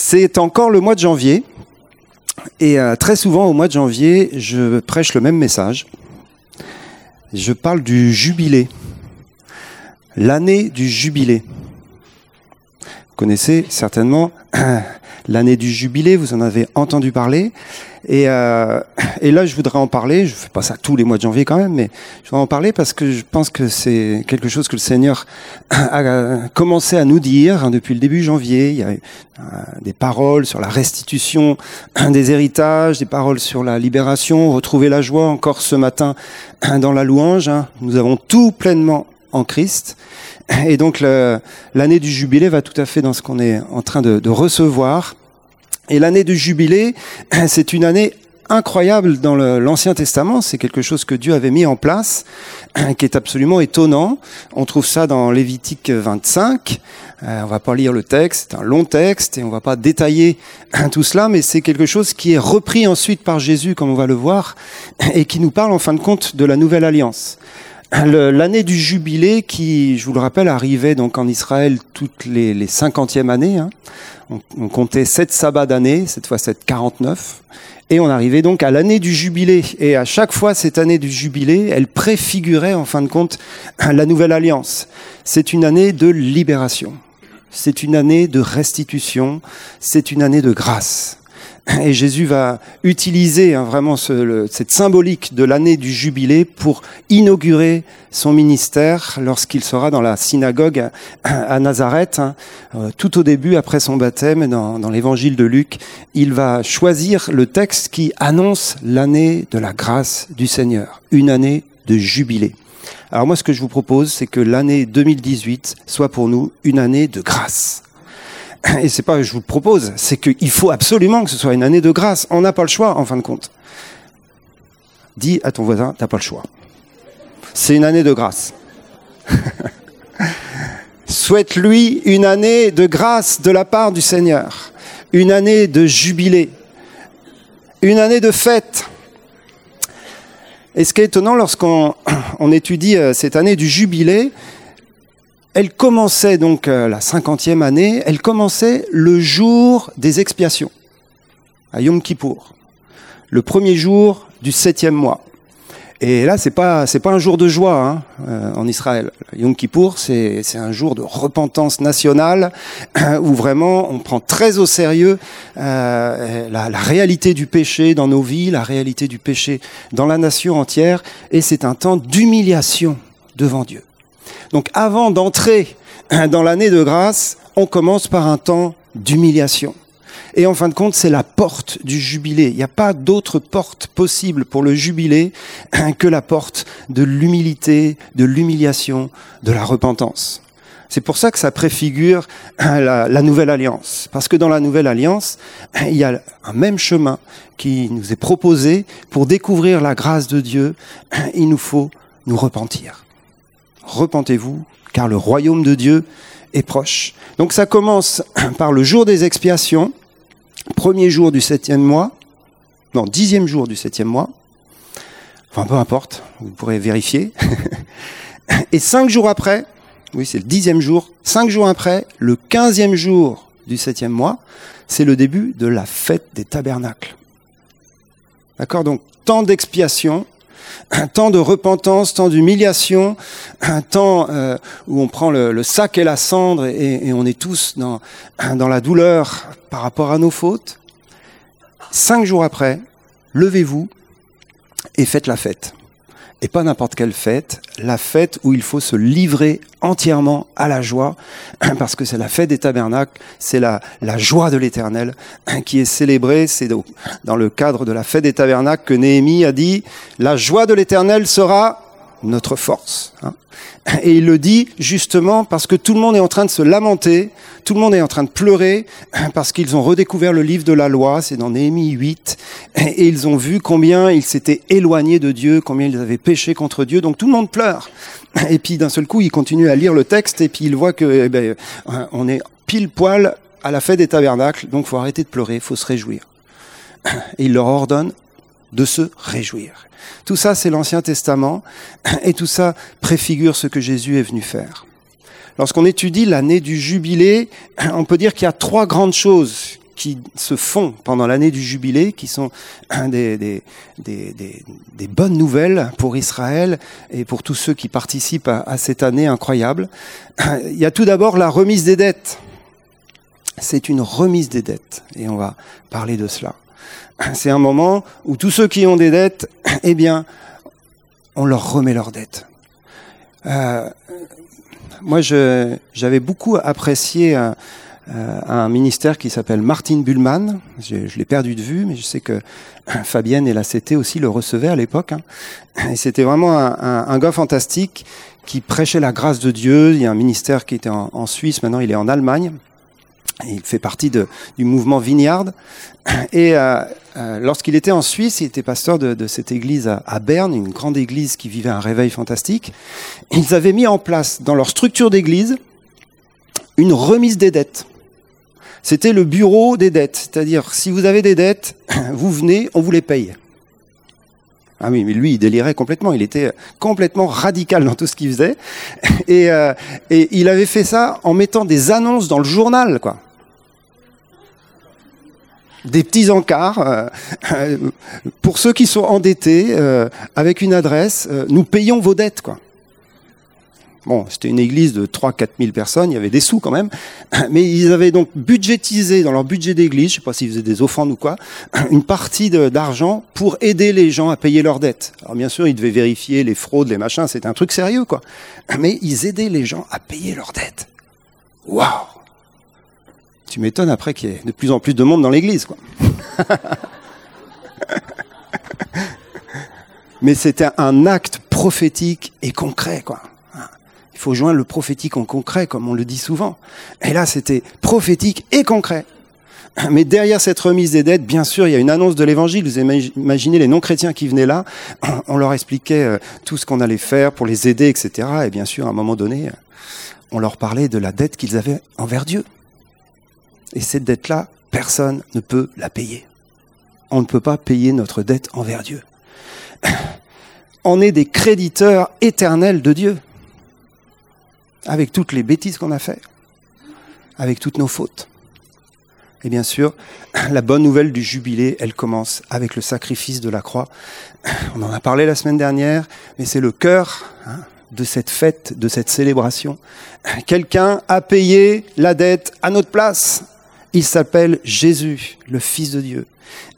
C'est encore le mois de janvier. Et euh, très souvent au mois de janvier, je prêche le même message. Je parle du jubilé. L'année du jubilé. Vous connaissez certainement l'année du jubilé, vous en avez entendu parler. Et, euh, et, là, je voudrais en parler. Je fais pas ça tous les mois de janvier quand même, mais je voudrais en parler parce que je pense que c'est quelque chose que le Seigneur a commencé à nous dire hein, depuis le début janvier. Il y a euh, des paroles sur la restitution des héritages, des paroles sur la libération, retrouver la joie encore ce matin dans la louange. Hein. Nous avons tout pleinement en Christ. Et donc l'année du jubilé va tout à fait dans ce qu'on est en train de, de recevoir. Et l'année du jubilé, c'est une année incroyable dans l'Ancien Testament. C'est quelque chose que Dieu avait mis en place, qui est absolument étonnant. On trouve ça dans Lévitique 25. Euh, on va pas lire le texte, c'est un long texte, et on va pas détailler tout cela, mais c'est quelque chose qui est repris ensuite par Jésus, comme on va le voir, et qui nous parle en fin de compte de la nouvelle alliance. L'année du jubilé qui, je vous le rappelle, arrivait donc en Israël toutes les, les 50e années. Hein. On, on, comptait sept sabbats d'année, cette fois c'est 49. Et on arrivait donc à l'année du jubilé. Et à chaque fois, cette année du jubilé, elle préfigurait en fin de compte la nouvelle alliance. C'est une année de libération. C'est une année de restitution. C'est une année de grâce. Et Jésus va utiliser hein, vraiment ce, cette symbolique de l'année du jubilé pour inaugurer son ministère lorsqu'il sera dans la synagogue à, Nazareth. Hein. Euh, tout au début, après son baptême, dans, dans l'évangile de Luc, il va choisir le texte qui annonce l'année de la grâce du Seigneur, une année de jubilé. Alors moi, ce que je vous propose, c'est que l'année 2018 soit pour nous une année de grâce et c'est pas que je vous propose, c'est qu'il faut absolument que ce soit une année de grâce. On n'a pas le choix, en fin de compte. Dis à ton voisin, t'as pas le choix. C'est une année de grâce. Souhaite-lui une année de grâce de la part du Seigneur, une année de jubilé, une année de fête. Et ce qui est étonnant lorsqu'on on étudie euh, cette année du jubilé, elle commençait donc euh, la cinquantième année, elle commençait le jour des expiations, à Yom Kippour, le premier jour du septième mois. Et là, c'est pas pas un jour de joie hein, euh, en Israël. Yom Kippour, c'est c'est un jour de repentance nationale où vraiment on prend très au sérieux euh, la, réalité du péché dans nos vies, la réalité du péché dans la nation entière, et c'est un temps d'humiliation devant Dieu. Donc avant d'entrer dans l'année de grâce, on commence par un temps d'humiliation. Et en fin de compte, c'est la porte du jubilé. Il n'y a pas d'autre porte possible pour le jubilé que la porte de l'humilité, de l'humiliation, de la repentance. C'est pour ça que ça préfigure la, nouvelle alliance. Parce que dans la nouvelle alliance, il y a un même chemin qui nous est proposé pour découvrir la grâce de Dieu. Il nous faut nous repentir repentez-vous, car le royaume de Dieu est proche. Donc ça commence par le jour des expiations, premier jour du septième mois, non, dixième jour du septième mois, enfin peu importe, vous pourrez vérifier, et cinq jours après, oui c'est le dixième jour, cinq jours après, le quinzième jour du septième mois, c'est le début de la fête des tabernacles. D'accord? Donc, temps d'expiation, un temps de repentance, temps d'humiliation, un temps euh, où on prend le, sac et la cendre et, on est tous dans, dans la douleur par rapport à nos fautes. Cinq jours après, levez-vous et faites la fête et pas n'importe quelle fête, la fête où il faut se livrer entièrement à la joie, parce que c'est la fête des tabernacles, c'est la, la joie de l'éternel qui est célébrée, c'est dans le cadre de la fête des tabernacles que Néhémie a dit, la joie de l'éternel sera notre force. Hein. Et il le dit justement parce que tout le monde est en train de se lamenter, tout le monde est en train de pleurer, parce qu'ils ont redécouvert le livre de la loi, c'est dans Néhémie 8, et ils ont vu combien ils s'étaient éloignés de Dieu, combien ils avaient péché contre Dieu, donc tout le monde pleure. Et puis d'un seul coup, ils continuent à lire le texte, et puis ils voient que eh ben, on est pile poil à la fête des tabernacles, donc faut arrêter de pleurer, faut se réjouir. Et il leur ordonne de se réjouir. Tout ça, c'est l'Ancien Testament, et tout ça préfigure ce que Jésus est venu faire. Lorsqu'on étudie l'année du jubilé, on peut dire qu'il y a trois grandes choses qui se font pendant l'année du jubilé, qui sont des, bonnes nouvelles pour Israël et pour tous ceux qui participent à cette année incroyable. Il y a tout d'abord la remise des dettes. C'est une remise des dettes et on va parler de cela. C'est un moment où tous ceux qui ont des dettes, eh bien, on leur remet leurs dettes. Euh, moi, j'avais beaucoup apprécié un, euh, un ministère qui s'appelle Martin Bullman. Je, l'ai perdu de vue, mais je sais que Fabienne et la CT aussi le recevaient à l'époque. Hein. Et c'était vraiment un, un, gars fantastique qui prêchait la grâce de Dieu. Il y a un ministère qui était en Suisse, maintenant il est en Allemagne. Il fait partie du mouvement Vineyard. Et euh, euh, lorsqu'il était en Suisse, il était pasteur de, cette église à, Berne, une grande église qui vivait un réveil fantastique. Ils avaient mis en place dans leur structure d'église une remise des dettes. C'était le bureau des dettes, c'est-à-dire si vous avez des dettes, vous venez, on vous les paye. Ah oui, mais lui, il délirait complètement. Il était complètement radical dans tout ce qu'il faisait. Et, euh, et il avait fait ça en mettant des annonces dans le journal, quoi des petits encarts euh, pour ceux qui sont endettés euh, avec une adresse. Nous payons vos dettes, quoi. Bon, c'était une église de 3-4 000 personnes, il y avait des sous quand même, mais ils avaient donc budgétisé dans leur budget d'église, je sais pas s'ils faisaient des offrandes ou quoi, une partie d'argent pour aider les gens à payer leurs dettes. Alors bien sûr, ils devaient vérifier les fraudes, les machins, c'était un truc sérieux quoi. Mais ils aidaient les gens à payer leurs dettes. Waouh Tu m'étonnes après qu'il y ait de plus en plus de monde dans l'église quoi. Mais c'était un acte prophétique et concret quoi. Il faut joindre le prophétique en concret, comme on le dit souvent. Et là, c'était prophétique et concret. Mais derrière cette remise des dettes, bien sûr, il y a une annonce de l'évangile. Vous imaginez les non-chrétiens qui venaient là, on leur expliquait euh, tout ce qu'on allait faire pour les aider, etc. Et bien sûr, à un moment donné, on leur parlait de la dette qu'ils avaient envers Dieu. Et cette dette-là, personne ne peut la payer. On ne peut pas payer notre dette envers Dieu. On est des créditeurs éternels de Dieu avec toutes les bêtises qu'on a fait, avec toutes nos fautes. Et bien sûr, la bonne nouvelle du jubilé, elle commence avec le sacrifice de la croix. On en a parlé la semaine dernière, mais c'est le cœur hein, de cette fête, de cette célébration. Quelqu'un a payé la dette à notre place. Il s'appelle Jésus, le Fils de Dieu.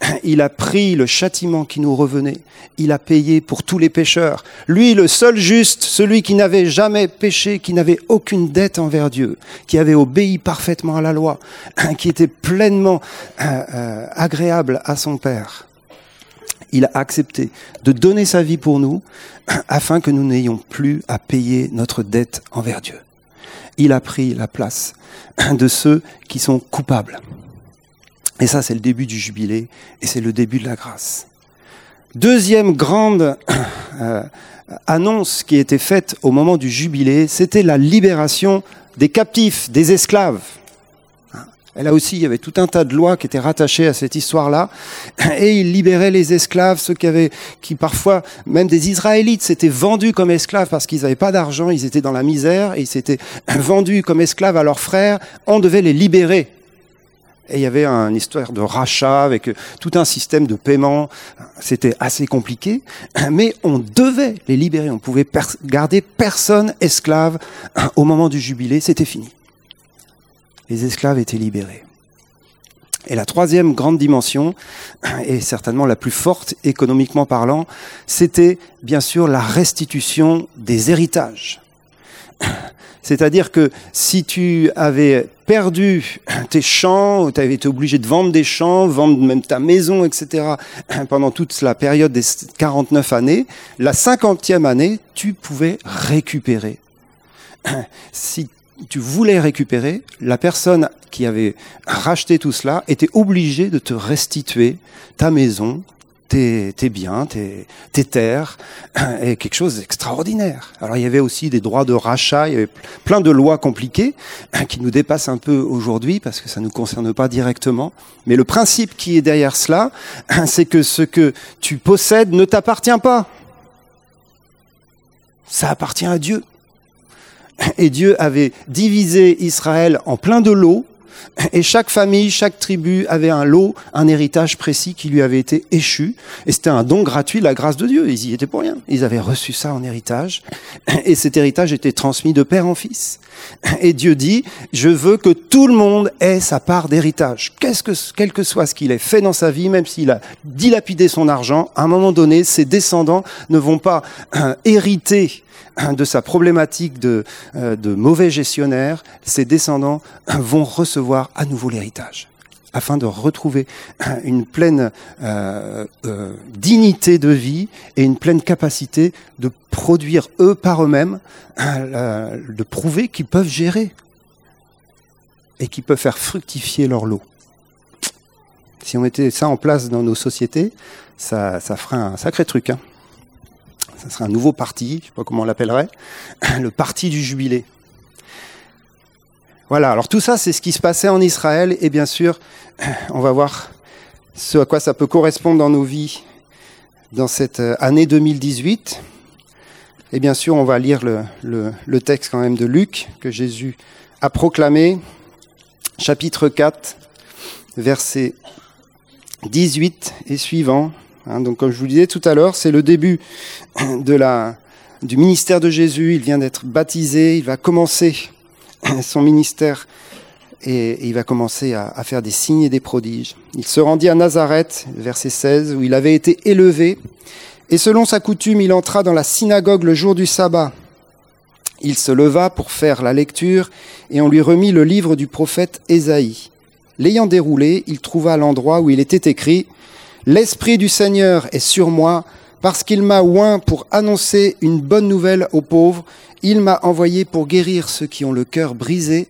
Il a pris le châtiment qui nous revenait. Il a payé pour tous les pécheurs. Lui, le seul juste, celui qui n'avait jamais péché, qui n'avait aucune dette envers Dieu, qui avait obéi parfaitement à la loi, qui était pleinement euh, euh, agréable à son Père. Il a accepté de donner sa vie pour nous afin que nous n'ayons plus à payer notre dette envers Dieu. Il a pris la place de ceux qui sont coupables. Et ça, c'est le début du jubilé et c'est le début de la grâce. Deuxième grande euh, annonce qui était faite au moment du jubilé, c'était la libération des captifs, des esclaves. Et là aussi, il y avait tout un tas de lois qui étaient rattachées à cette histoire-là. Et il libérait les esclaves, ceux qui avaient, qui parfois, même des Israélites, s'étaient vendus comme esclaves parce qu'ils n'avaient pas d'argent, ils étaient dans la misère, et ils s'étaient vendus comme esclaves à leurs frères. On devait les libérer. Et il y avait une histoire de rachat avec euh, tout un système de paiement. C'était assez compliqué, mais on devait les libérer. On pouvait garder personne esclave au moment du jubilé. C'était fini. Les esclaves étaient libérés. Et la troisième grande dimension, et certainement la plus forte économiquement parlant, c'était bien sûr la restitution des héritages. C'est-à-dire que si tu avais perdu tes champs, tu avais été obligé de vendre des champs, vendre même ta maison, etc., pendant toute la période des 49 années, la cinquantième année, tu pouvais récupérer. Si tu voulais récupérer, la personne qui avait racheté tout cela était obligée de te restituer ta maison, tes, tes biens, tes, tes terres, et quelque chose d'extraordinaire. Alors il y avait aussi des droits de rachat, il y avait plein de lois compliquées qui nous dépassent un peu aujourd'hui parce que ça ne nous concerne pas directement. Mais le principe qui est derrière cela, c'est que ce que tu possèdes ne t'appartient pas. Ça appartient à Dieu. Et Dieu avait divisé Israël en plein de lots Et chaque famille, chaque tribu avait un lot, un héritage précis qui lui avait été échu. Et c'était un don gratuit de la grâce de Dieu. Ils y étaient pour rien. Ils avaient reçu ça en héritage. Et cet héritage était transmis de père en fils. Et Dieu dit, je veux que tout le monde ait sa part d'héritage. Qu'est-ce que, quel que soit ce qu'il ait fait dans sa vie, même s'il a dilapidé son argent, à un moment donné, ses descendants ne vont pas euh, hériter de sa problématique de, euh, de mauvais gestionnaire, ses descendants vont recevoir à nouveau l'héritage afin de retrouver une pleine euh, euh, dignité de vie et une pleine capacité de produire eux par eux-mêmes, de prouver qu'ils peuvent gérer et qu'ils peuvent faire fructifier leur lot. Si on mettait ça en place dans nos sociétés, ça, ça ferait un sacré truc. Hein ça serait un nouveau parti, je ne sais pas comment on l'appellerait, le parti du jubilé. Voilà, alors tout ça, c'est ce qui se passait en Israël, et bien sûr, on va voir ce à quoi ça peut correspondre dans nos vies dans cette euh, année 2018. Et bien sûr, on va lire le, le texte quand même de Luc que Jésus a proclamé, chapitre 4, verset 18 et suivant. Hein, donc, comme je vous disais tout à l'heure, c'est le début de la, du ministère de Jésus. Il vient d'être baptisé. Il va commencer son ministère et, il va commencer à, faire des signes et des prodiges. Il se rendit à Nazareth, verset 16, où il avait été élevé. Et selon sa coutume, il entra dans la synagogue le jour du sabbat. Il se leva pour faire la lecture et on lui remit le livre du prophète Ésaïe. L'ayant déroulé, il trouva l'endroit où il était écrit L'Esprit du Seigneur est sur moi, parce qu'il m'a oint pour annoncer une bonne nouvelle aux pauvres, il m'a envoyé pour guérir ceux qui ont le cœur brisé,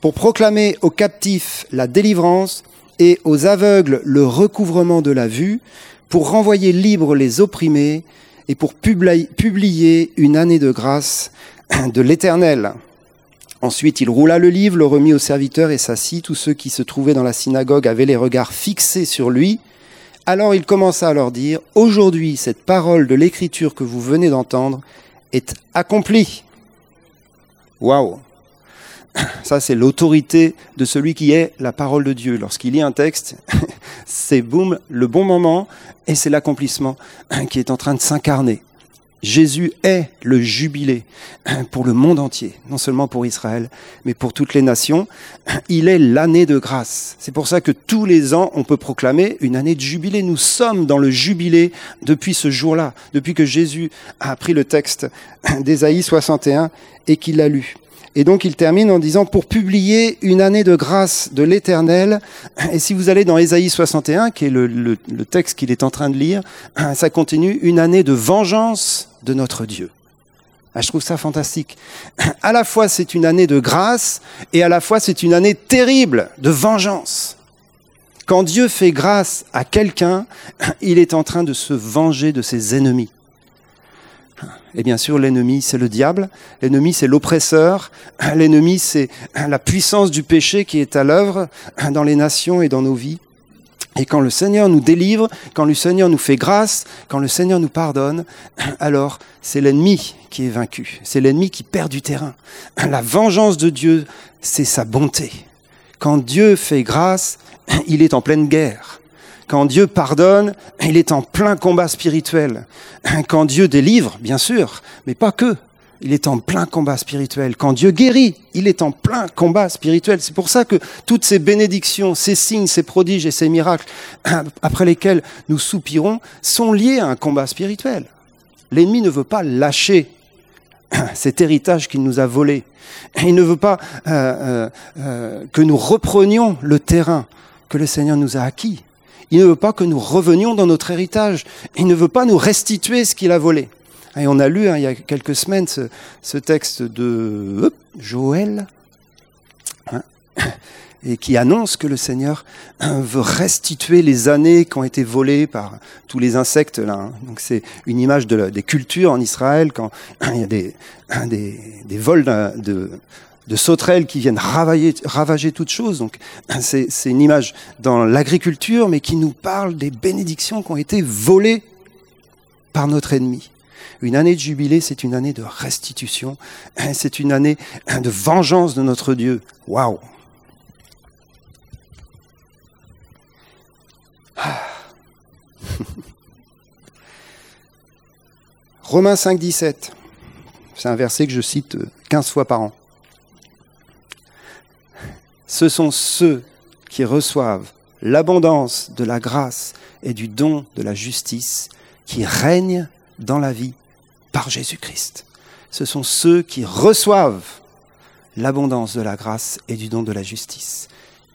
pour proclamer aux captifs la délivrance et aux aveugles le recouvrement de la vue, pour renvoyer libres les opprimés et pour publier une année de grâce de l'Éternel. Ensuite, il roula le livre, le remit aux serviteurs et s'assit. Tous ceux qui se trouvaient dans la synagogue avaient les regards fixés sur lui. Alors il commença à leur dire, Aujourd'hui cette parole de l'écriture que vous venez d'entendre est accomplie. Waouh Ça c'est l'autorité de celui qui est la parole de Dieu. Lorsqu'il lit un texte, c'est boum, le bon moment, et c'est l'accomplissement qui est en train de s'incarner. Jésus est le jubilé pour le monde entier, non seulement pour Israël, mais pour toutes les nations. Il est l'année de grâce. C'est pour ça que tous les ans, on peut proclamer une année de jubilé. Nous sommes dans le jubilé depuis ce jour-là, depuis que Jésus a appris le texte d'Ésaïe 61 et qu'il l'a lu. Et donc il termine en disant pour publier une année de grâce de l'Éternel. Et si vous allez dans Ésaïe 61, qui est le, texte qu'il est en train de lire, ça continue une année de vengeance de notre Dieu. Ah, je trouve ça fantastique. À la fois c'est une année de grâce et à la fois c'est une année terrible de vengeance. Quand Dieu fait grâce à quelqu'un, il est en train de se venger de ses ennemis. Et bien sûr, l'ennemi, c'est le diable, l'ennemi, c'est l'oppresseur, l'ennemi, c'est la puissance du péché qui est à l'œuvre dans les nations et dans nos vies. Et quand le Seigneur nous délivre, quand le Seigneur nous fait grâce, quand le Seigneur nous pardonne, alors c'est l'ennemi qui est vaincu, c'est l'ennemi qui perd du terrain. La vengeance de Dieu, c'est sa bonté. Quand Dieu fait grâce, il est en pleine guerre. Quand Dieu pardonne, il est en plein combat spirituel. Quand Dieu délivre, bien sûr, mais pas que. Il est en plein combat spirituel. Quand Dieu guérit, il est en plein combat spirituel. C'est pour ça que toutes ces bénédictions, ces signes, ces prodiges et ces miracles après lesquels nous soupirons sont liés à un combat spirituel. L'ennemi ne veut pas lâcher cet héritage qu'il nous a volé. Il ne veut pas euh, euh, euh, que nous reprenions le terrain que le Seigneur nous a acquis. Il ne veut pas que nous revenions dans notre héritage. Il ne veut pas nous restituer ce qu'il a volé. Et on a lu hein, il y a quelques semaines ce, texte de Joël, hein, et qui annonce que le Seigneur hein, veut restituer les années qui ont été volées par tous les insectes. Là, Donc c'est une image de des cultures en Israël quand il y a des, des, des vols de de sauterelles qui viennent ravager, ravager toute chose. Donc, c'est une image dans l'agriculture, mais qui nous parle des bénédictions qui ont été volées par notre ennemi. Une année de jubilé, c'est une année de restitution, c'est une année de vengeance de notre Dieu. Waouh! Ah. Romains 5, 17. C'est un verset que je cite 15 fois par an. Ce sont ceux qui reçoivent l'abondance de la grâce et du don de la justice qui règnent dans la vie par Jésus-Christ. Ce sont ceux qui reçoivent l'abondance de la grâce et du don de la justice,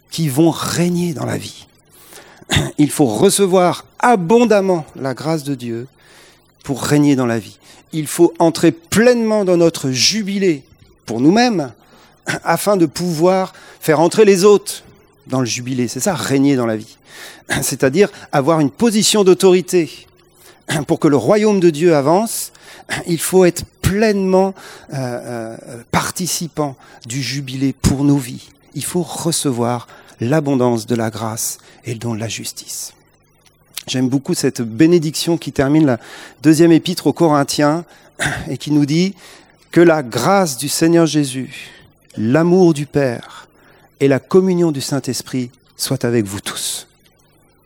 qui vont régner dans la vie. Il faut recevoir abondamment la grâce de Dieu pour régner dans la vie. Il faut entrer pleinement dans notre jubilé pour nous-mêmes afin de pouvoir faire entrer les autres dans le jubilé. C'est ça, régner dans la vie. C'est-à-dire avoir une position d'autorité. Pour que le royaume de Dieu avance, il faut être pleinement euh, euh, participant du jubilé pour nos vies. Il faut recevoir l'abondance de la grâce et le don de la justice. J'aime beaucoup cette bénédiction qui termine la deuxième épître aux Corinthiens et qui nous dit que la grâce du Seigneur Jésus, l'amour du Père et la communion du Saint-Esprit soient avec vous tous.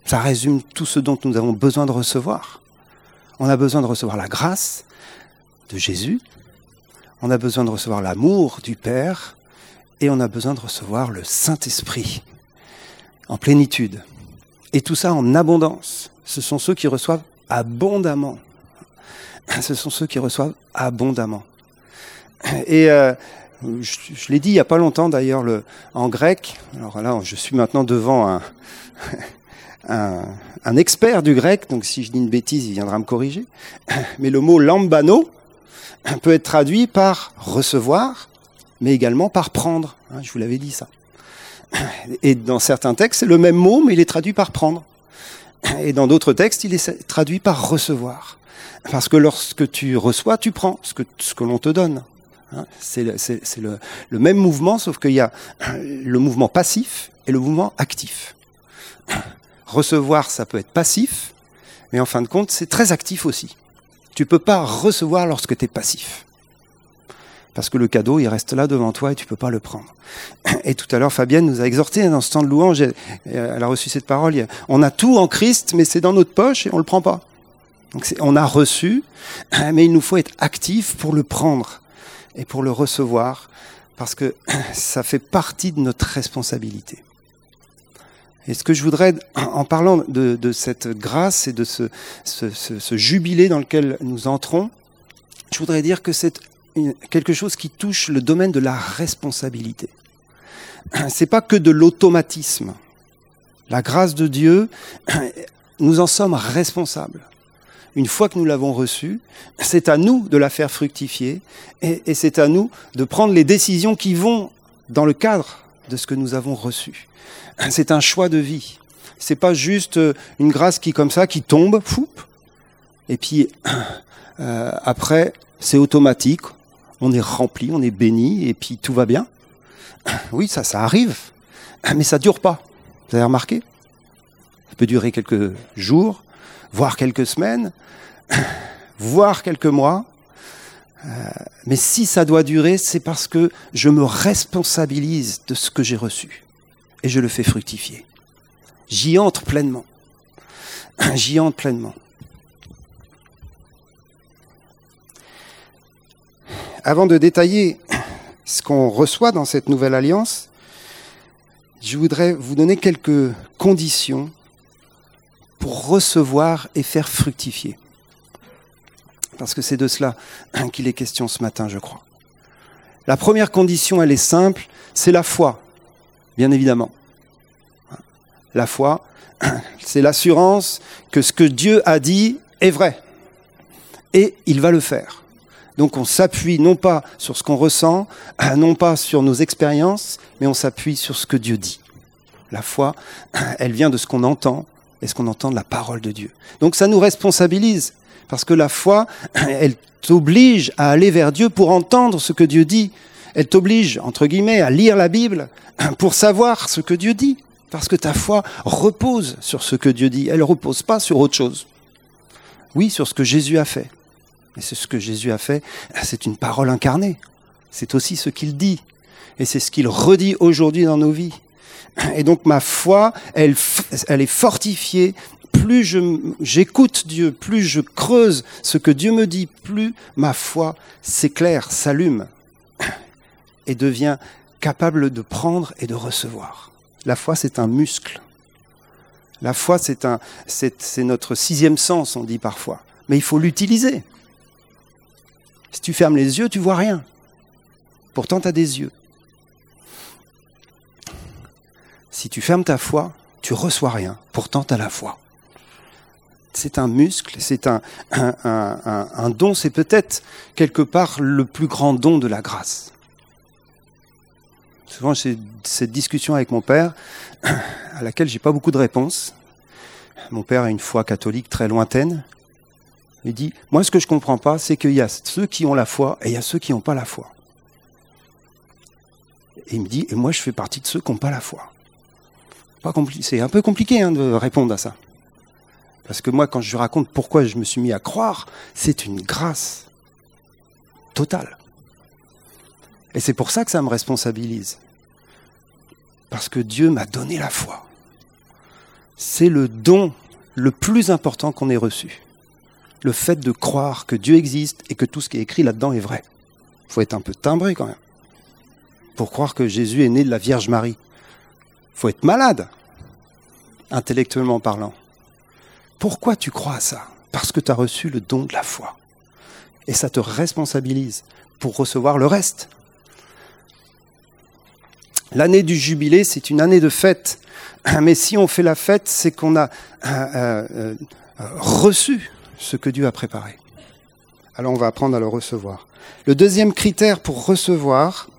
Ça résume tout ce dont nous avons besoin de recevoir. On a besoin de recevoir la grâce de Jésus, on a besoin de recevoir l'amour du Père et on a besoin de recevoir le Saint-Esprit en plénitude. Et tout ça en abondance. Ce sont ceux qui reçoivent abondamment. Ce sont ceux qui reçoivent abondamment. Et euh, je, l'ai dit il n'y a pas longtemps d'ailleurs en grec. Alors là, je suis maintenant devant un, expert du grec, donc si je dis une bêtise, il viendra me corriger. Mais le mot lambano peut être traduit par recevoir, mais également par prendre. Hein, je vous l'avais dit ça. Et dans certains textes, c'est le même mot, mais il est traduit par prendre. Et dans d'autres textes, il est traduit par recevoir. Parce que lorsque tu reçois, tu prends ce que, ce que l'on te donne. Hein, c'est le, même mouvement, sauf qu'il y a le mouvement passif et le mouvement actif. Recevoir, ça peut être passif, mais en fin de compte, c'est très actif aussi. Tu peux pas recevoir lorsque tu es passif parce que le cadeau, il reste là devant toi et tu peux pas le prendre. Et tout à l'heure, Fabienne nous a exhorté dans ce temps de louange, elle a reçu cette parole, on a tout en Christ, mais c'est dans notre poche et on le prend pas. Donc on a reçu, mais il nous faut être actif pour le prendre et pour le recevoir, parce que ça fait partie de notre responsabilité. Et ce que je voudrais, en parlant de, cette grâce et de ce, ce jubilé dans lequel nous entrons, je voudrais dire que c'est quelque chose qui touche le domaine de la responsabilité. C'est pas que de l'automatisme. La grâce de Dieu, nous en sommes responsables. Une fois que nous l'avons reçue, c'est à nous de la faire fructifier et, c'est à nous de prendre les décisions qui vont dans le cadre de ce que nous avons reçu. C'est un choix de vie. C'est pas juste une grâce qui comme ça qui tombe, et puis euh, après c'est automatique on est rempli, on est béni, et puis tout va bien. Oui, ça, ça arrive, mais ça dure pas. Vous avez remarqué? Ça peut durer quelques jours, voire quelques semaines, voire quelques mois. Euh, mais si ça doit durer, c'est parce que je me responsabilise de ce que j'ai reçu et je le fais fructifier. J'y entre pleinement. J'y entre pleinement. avant de détailler ce qu'on reçoit dans cette nouvelle alliance, je voudrais vous donner quelques conditions pour recevoir et faire fructifier. Parce que c'est de cela qu'il est question ce matin, je crois. La première condition, elle est simple, c'est la foi, bien évidemment. La foi, c'est l'assurance que ce que Dieu a dit est vrai. Et il va le faire. Donc on s'appuie non pas sur ce qu'on ressent, non pas sur nos expériences, mais on s'appuie sur ce que Dieu dit. La foi, elle vient de ce qu'on entend et ce qu'on entend la parole de Dieu? Donc ça nous responsabilise, parce que la foi, elle t'oblige à aller vers Dieu pour entendre ce que Dieu dit. Elle t'oblige, entre guillemets, à lire la Bible pour savoir ce que Dieu dit. Parce que ta foi repose sur ce que Dieu dit. Elle ne repose pas sur autre chose. Oui, sur ce que Jésus a fait. Et c'est ce que Jésus a fait. C'est une parole incarnée. C'est aussi ce qu'il dit. Et c'est ce qu'il redit aujourd'hui dans nos vies. Et donc ma foi, elle, est fortifiée plus j'écoute Dieu, plus je creuse ce que Dieu me dit, plus ma foi s'éclaire, s'allume et devient capable de prendre et de recevoir. La foi, c'est un muscle. La foi, c'est notre sixième sens, on dit parfois. Mais il faut l'utiliser. Si tu fermes les yeux, tu vois rien. Pourtant, tu as des yeux. Si tu fermes ta foi, tu reçois rien. Pourtant, tu as la foi. C'est un muscle, c'est un, don, c'est peut-être quelque part le plus grand don de la grâce. Souvent, j'ai cette discussion avec mon père, à laquelle j'ai pas beaucoup de réponses. Mon père a une foi catholique très lointaine. Il dit, moi, ce que je comprends pas, c'est qu'il y a ceux qui ont la foi et il y a ceux qui n'ont pas la foi. Et il me dit, et moi, je fais partie de ceux qui n'ont pas la foi. C'est un peu compliqué hein, de répondre à ça. Parce que moi, quand je raconte pourquoi je me suis mis à croire, c'est une grâce totale. Et c'est pour ça que ça me responsabilise. Parce que Dieu m'a donné la foi. C'est le don le plus important qu'on ait reçu. Le fait de croire que Dieu existe et que tout ce qui est écrit là-dedans est vrai. Il faut être un peu timbré quand même. Pour croire que Jésus est né de la Vierge Marie. Faut être malade, intellectuellement parlant. Pourquoi tu crois à ça? Parce que tu as reçu le don de la foi. Et ça te responsabilise pour recevoir le reste. L'année du jubilé, c'est une année de fête. Mais si on fait la fête, c'est qu'on a euh, euh, euh, reçu ce que Dieu a préparé. Alors on va apprendre à le recevoir. Le deuxième critère pour recevoir,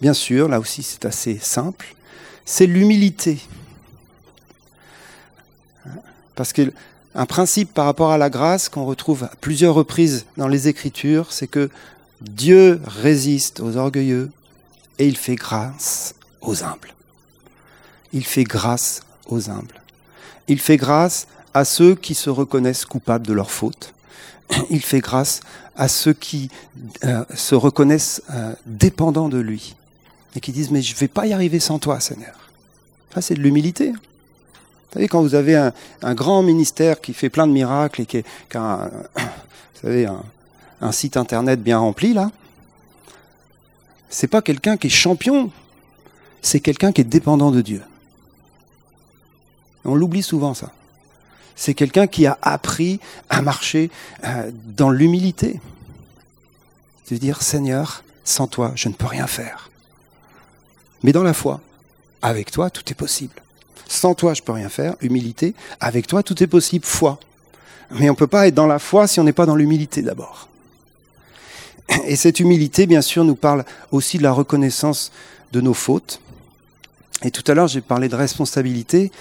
bien sûr, là aussi c'est assez simple, c'est l'humilité. Parce qu'un principe par rapport à la grâce qu'on retrouve à plusieurs reprises dans les Écritures, c'est que Dieu résiste aux orgueilleux et il fait grâce aux humbles. Il fait grâce aux humbles. Il fait grâce à ceux qui se reconnaissent coupables de leurs fautes. Il fait grâce à ceux qui euh, se reconnaissent euh, dépendants de lui et qui disent mais je ne vais pas y arriver sans toi Seigneur. Ça c'est de l'humilité. Vous savez, quand vous avez un, grand ministère qui fait plein de miracles et qui, a un, vous savez, un, site internet bien rempli, là, c'est pas quelqu'un qui est champion, c'est quelqu'un qui est dépendant de Dieu. On l'oublie souvent, ça. C'est quelqu'un qui a appris à marcher euh, dans l'humilité. De dire, Seigneur, sans toi, je ne peux rien faire. Mais dans la foi, avec toi, tout est possible. Sans toi, je peux rien faire. Humilité. Avec toi, tout est possible. Foi. Mais on ne peut pas être dans la foi si on n'est pas dans l'humilité d'abord. Et cette humilité, bien sûr, nous parle aussi de la reconnaissance de nos fautes. Et tout à l'heure, j'ai parlé de responsabilité.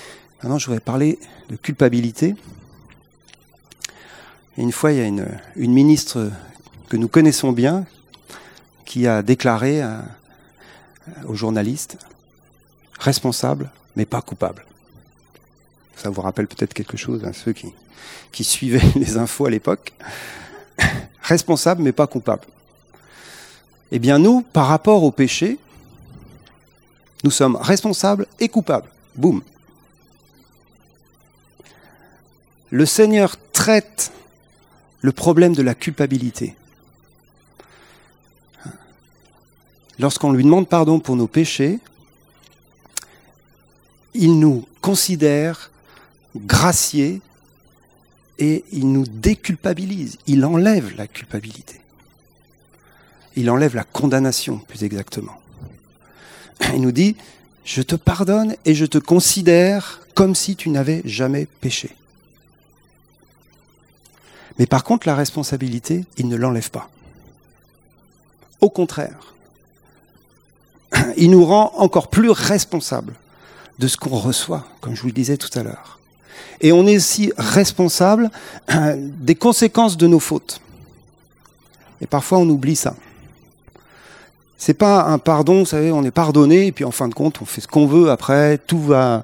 Maintenant, je voudrais parler de culpabilité. Une fois, il y a une, ministre que nous connaissons bien qui a déclaré à, aux journalistes responsable mais pas coupable. Ça vous rappelle peut-être quelque chose à ceux qui, suivaient les infos à l'époque. Responsable, mais pas coupable. Eh bien, nous, par rapport au péché, nous sommes responsables et coupables. Boum. Le Seigneur traite le problème de la culpabilité. Lorsqu'on lui demande pardon pour nos péchés, il nous considère graciés et il nous déculpabilise. Il enlève la culpabilité. Il enlève la condamnation, plus exactement. Il nous dit, je te pardonne et je te considère comme si tu n'avais jamais péché. Mais par contre, la responsabilité, il ne l'enlève pas. Au contraire, il nous rend encore plus responsables de ce qu'on reçoit, comme je vous le disais tout à l'heure. Et on est aussi responsable euh, des conséquences de nos fautes. Et parfois on oublie ça. C'est pas un pardon, vous savez, on est pardonné et puis en fin de compte on fait ce qu'on veut après, tout va,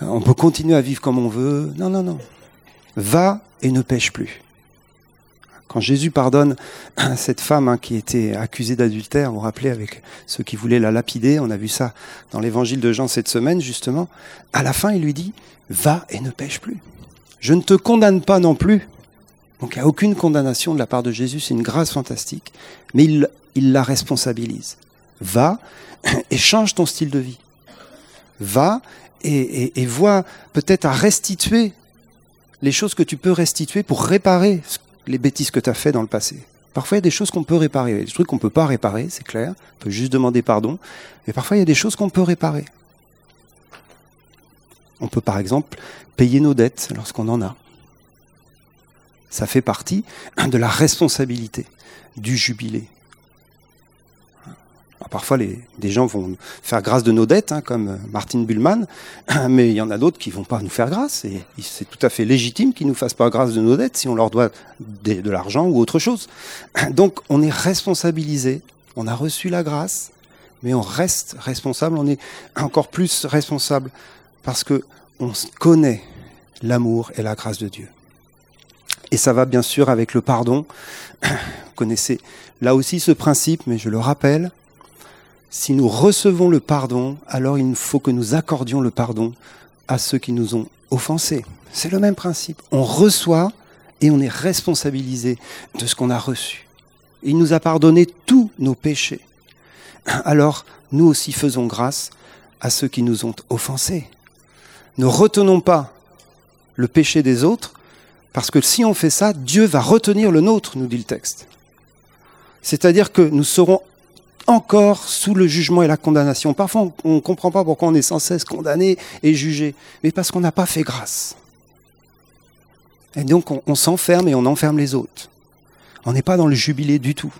on peut continuer à vivre comme on veut. Non, non, non. Va et ne pêche plus. Quand Jésus pardonne cette femme hein, qui était accusée d'adultère, vous vous rappelez, avec ceux qui voulaient la lapider, on a vu ça dans l'évangile de Jean cette semaine, justement, à la fin, il lui dit, va et ne pêche plus. Je ne te condamne pas non plus. Donc il n'y a aucune condamnation de la part de Jésus, c'est une grâce fantastique, mais il, la responsabilise. Va et change ton style de vie. Va et, vois peut-être à restituer les choses que tu peux restituer pour réparer les bêtises que tu as fait dans le passé. Parfois, il y a des choses qu'on peut réparer. Il y a des trucs qu'on ne peut pas réparer, c'est clair. On peut juste demander pardon. Mais parfois, il y a des choses qu'on peut réparer. On peut, par exemple, payer nos dettes lorsqu'on en a. Ça fait partie de la responsabilité du jubilé parfois, les, des gens vont faire grâce de nos dettes, hein, comme Martin Bullman, mais il y en a d'autres qui vont pas nous faire grâce. Et c'est tout à fait légitime qu'ils nous fassent pas grâce de nos dettes si on leur doit de, de l'argent ou autre chose. Donc, on est responsabilisé. On a reçu la grâce, mais on reste responsable. On est encore plus responsable parce que on connaît l'amour et la grâce de Dieu. Et ça va bien sûr avec le pardon. Vous connaissez là aussi ce principe, mais je le rappelle, si nous recevons le pardon, alors il faut que nous accordions le pardon à ceux qui nous ont offensés. C'est le même principe. On reçoit et on est responsabilisé de ce qu'on a reçu. Il nous a pardonné tous nos péchés. Alors, nous aussi faisons grâce à ceux qui nous ont offensés. Ne retenons pas le péché des autres, parce que si on fait ça, Dieu va retenir le nôtre, nous dit le texte. C'est-à-dire que nous serons encore sous le jugement et la condamnation. Parfois, on ne comprend pas pourquoi on est sans cesse condamné et jugé, mais parce qu'on n'a pas fait grâce. Et donc, on, s'enferme et on enferme les autres. On n'est pas dans le jubilé du tout.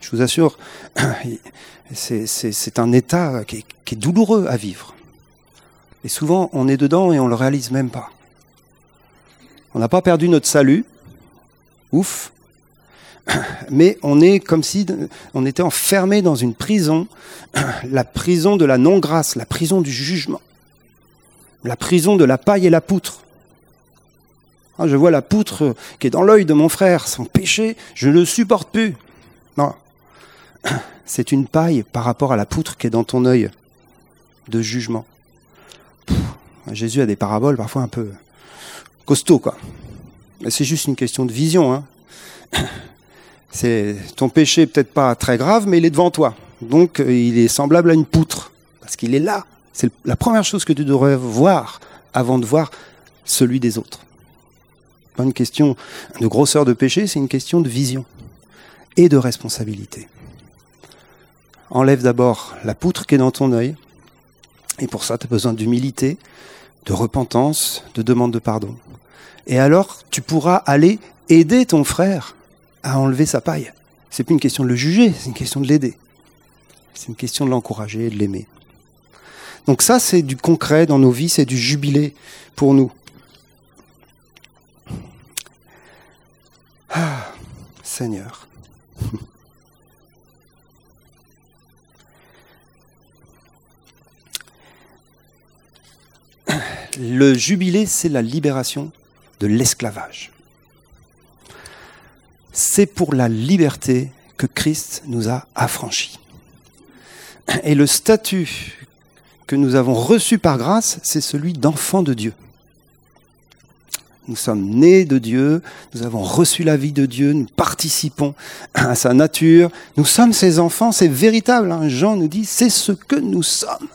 Je vous assure, c'est un état qui est, qui est douloureux à vivre. Et souvent, on est dedans et on ne le réalise même pas. On n'a pas perdu notre salut, ouf, mais on est comme si on était enfermé dans une prison, la prison de la non-grâce, la prison du jugement, la prison de la paille et la poutre. Ah, je vois la poutre qui est dans l'œil de mon frère, son péché, je ne le supporte plus. Non, c'est une paille par rapport à la poutre qui est dans ton œil de jugement. Jésus a des paraboles parfois un peu costauds, quoi. C'est juste une question de vision. Hein. C'est ton péché peut-être pas très grave, mais il est devant toi. Donc euh, il est semblable à une poutre parce qu'il est là. C'est la première chose que tu devrais voir avant de voir celui des autres. Pas une question de grosseur de péché, c'est une question de vision et de responsabilité. Enlève d'abord la poutre qui est dans ton œil, et pour ça, tu as besoin d'humilité, de repentance, de demande de pardon. Et alors, tu pourras aller aider ton frère à enlever sa paille. C'est plus une question de le juger, c'est une question de l'aider. C'est une question de l'encourager de l'aimer. Donc ça, c'est du concret dans nos vies, c'est du jubilé pour nous. Ah, Seigneur. Le jubilé, c'est la libération de l'esclavage c'est pour la liberté que Christ nous a affranchis. Et le statut que nous avons reçu par grâce, c'est celui d'enfant de Dieu. Nous sommes nés de Dieu, nous avons reçu la vie de Dieu, nous participons à sa nature, nous sommes ses enfants, c'est véritable. Hein. Jean nous dit, c'est ce que nous sommes,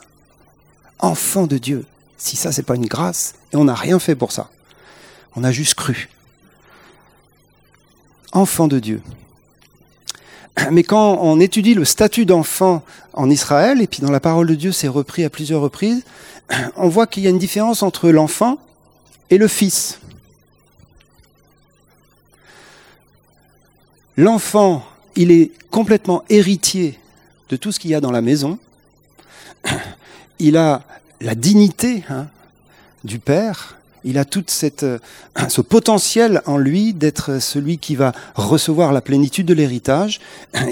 enfants de Dieu. Si ça, c'est pas une grâce, et on n'a rien fait pour ça. On a juste cru enfant de Dieu. Mais quand on étudie le statut d'enfant en Israël, et puis dans la parole de Dieu c'est repris à plusieurs reprises, on voit qu'il y a une différence entre l'enfant et le fils. L'enfant, il est complètement héritier de tout ce qu'il y a dans la maison. Il a la dignité hein, du père, il a tout euh, ce potentiel en lui d'être celui qui va recevoir la plénitude de l'héritage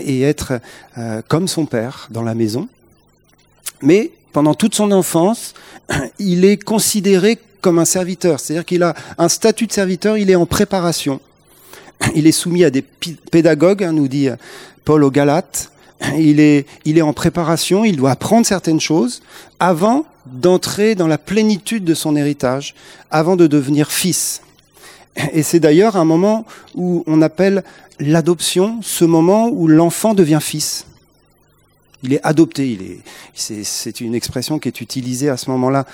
et être euh, comme son père dans la maison. Mais pendant toute son enfance, il est considéré comme un serviteur, c'est-à-dire qu'il a un statut de serviteur, il est en préparation. il est soumis à des pédagogues, hein, nous dit Paul aux Galates. Il est, il est en préparation, il doit apprendre certaines choses avant d'entrer dans la plénitude de son héritage, avant de devenir fils. Et c'est d'ailleurs un moment où on appelle l'adoption, ce moment où l'enfant devient fils. Il est adopté, est, c'est, une expression qui est utilisée à ce moment-là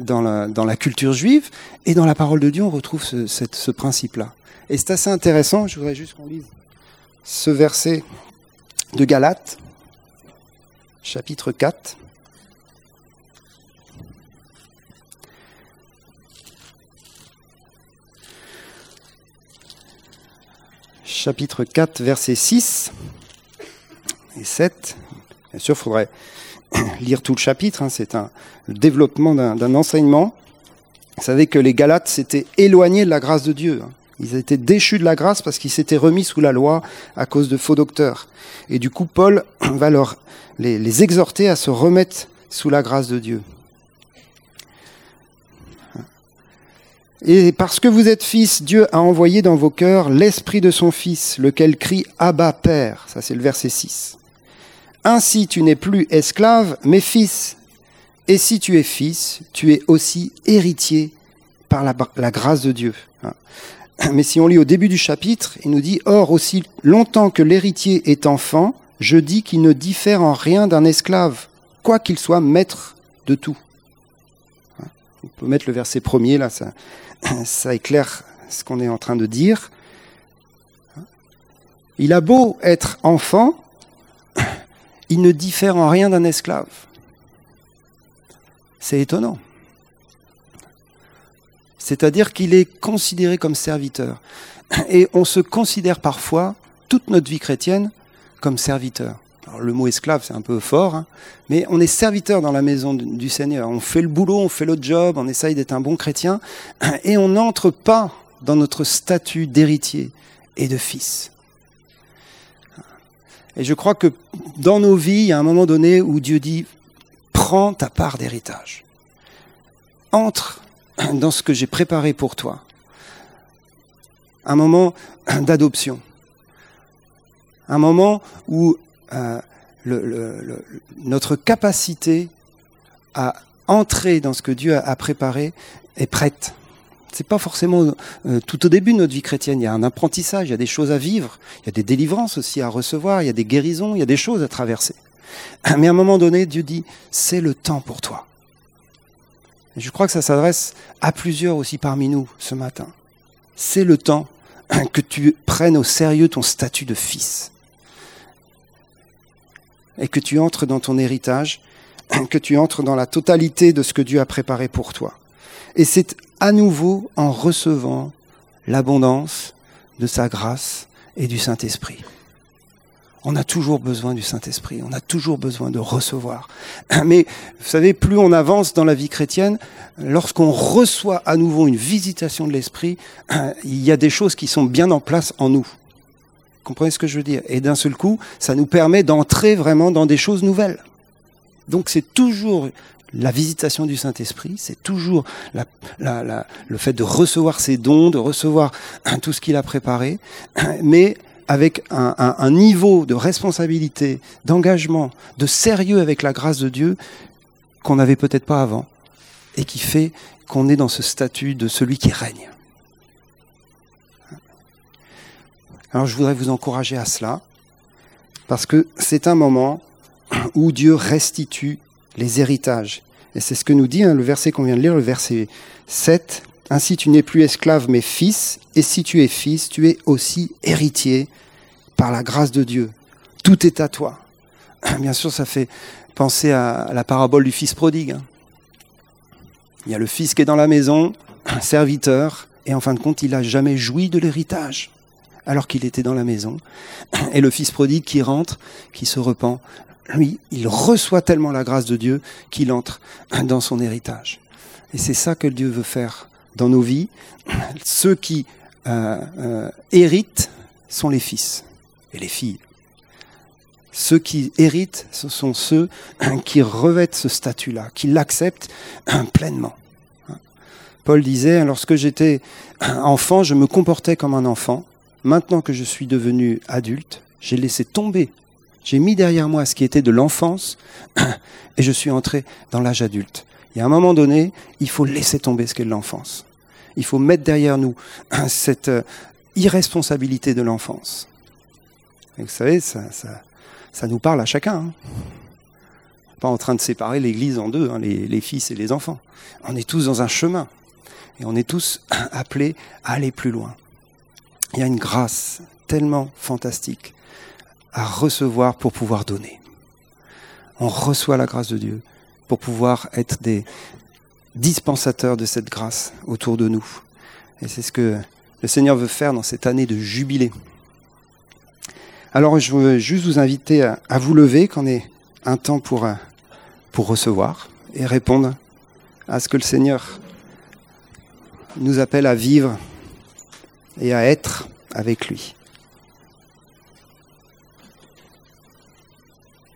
dans la, dans la culture juive, et dans la parole de Dieu, on retrouve ce, ce principe-là. Et c'est assez intéressant, je voudrais juste qu'on lise ce verset de Galates, chapitre 4. Chapitre 4, versets 6 et 7. Bien sûr, il faudrait lire tout le chapitre, hein, c'est un développement d'un enseignement. Vous savez que les Galates s'étaient éloignés de la grâce de Dieu. Hein. Ils étaient déchus de la grâce parce qu'ils s'étaient remis sous la loi à cause de faux docteurs. Et du coup, Paul va leur, les, exhorter à se remettre sous la grâce de Dieu. Et parce que vous êtes fils, Dieu a envoyé dans vos cœurs l'esprit de son fils, lequel crie Abba Père. Ça c'est le verset 6. Ainsi tu n'es plus esclave, mais fils. Et si tu es fils, tu es aussi héritier par la grâce de Dieu. Mais si on lit au début du chapitre, il nous dit Or, aussi longtemps que l'héritier est enfant, je dis qu'il ne diffère en rien d'un esclave, quoi qu'il soit maître de tout. On peut mettre le verset premier, là, ça, ça éclaire ce qu'on est en train de dire. Il a beau être enfant, il ne diffère en rien d'un esclave. C'est étonnant c'est-à-dire qu'il est considéré comme serviteur. Et on se considère parfois, toute notre vie chrétienne, comme serviteur. Alors, le mot esclave, c'est un peu fort, hein, mais on est serviteur dans la maison du Seigneur. On fait le boulot, on fait le job, on essaye d'être un bon chrétien, et on n'entre pas dans notre statut d'héritier et de fils. Et je crois que dans nos vies, il y a un moment donné où Dieu dit, prends ta part d'héritage. Entre dans ce que j'ai préparé pour toi. Un moment d'adoption. Un moment où euh, notre capacité à entrer dans ce que Dieu a, préparé est prête. C'est pas forcément euh, tout au début de notre vie chrétienne. Il y a un apprentissage, il y a des choses à vivre, il y a des délivrances aussi à recevoir, il y a des guérisons, il y a des choses à traverser. Mais à un moment donné, Dieu dit, c'est le temps pour toi. Je crois que ça s'adresse à plusieurs aussi parmi nous ce matin. C'est le temps que tu prennes au sérieux ton statut de fils et que tu entres dans ton héritage, que tu entres dans la totalité de ce que Dieu a préparé pour toi. Et c'est à nouveau en recevant l'abondance de sa grâce et du Saint-Esprit. On a toujours besoin du Saint-Esprit, on a toujours besoin de recevoir. Mais vous savez, plus on avance dans la vie chrétienne, lorsqu'on reçoit à nouveau une visitation de l'Esprit, il y a des choses qui sont bien en place en nous. Vous comprenez ce que je veux dire? Et d'un seul coup, ça nous permet d'entrer vraiment dans des choses nouvelles. Donc c'est toujours la visitation du Saint-Esprit, c'est toujours le fait de recevoir ses dons, de recevoir tout ce qu'il a préparé, mais avec un, niveau de responsabilité, d'engagement, de sérieux avec la grâce de Dieu qu'on n'avait peut-être pas avant et qui fait qu'on est dans ce statut de celui qui règne. Alors je voudrais vous encourager à cela parce que c'est un moment où Dieu restitue les héritages. Et c'est ce que nous dit hein, le verset qu'on vient de lire, le verset 7. Ainsi tu n'es plus esclave mais fils, et si tu es fils, tu es aussi héritier par la grâce de Dieu. Tout est à toi. Bien sûr, ça fait penser à la parabole du fils prodigue. Hein. Il y a le fils qui est dans la maison, un serviteur, et en fin de compte, il n'a jamais joui de l'héritage alors qu'il était dans la maison. Et le fils prodigue qui rentre, qui se repent, lui, il reçoit tellement la grâce de Dieu qu'il entre dans son héritage. Et c'est ça que Dieu veut faire dans nos vies. Ceux qui euh, euh, héritent sont les fils et les filles. Ceux qui héritent, ce sont ceux qui revêtent ce statut-là, qui l'acceptent pleinement. Paul disait, lorsque j'étais enfant, je me comportais comme un enfant, maintenant que je suis devenu adulte, j'ai laissé tomber, j'ai mis derrière moi ce qui était de l'enfance et je suis entré dans l'âge adulte. Il y a un moment donné, il faut laisser tomber ce qu'est l'enfance. Il faut mettre derrière nous cette euh, irresponsabilité de l'enfance. Vous savez, ça, ça, nous parle à chacun. Hein. Pas en train de séparer l'Église en deux, hein, les, les fils et les enfants. On est tous dans un chemin. Et on est tous appelés à aller plus loin. Il y a une grâce tellement fantastique à recevoir pour pouvoir donner. On reçoit la grâce de Dieu pour pouvoir être des dispensateurs de cette grâce autour de nous. Et c'est ce que le Seigneur veut faire dans cette année de jubilé. Alors je veux juste vous inviter à, vous lever, qu'on ait un temps pour, pour recevoir et répondre à ce que le Seigneur nous appelle à vivre et à être avec lui.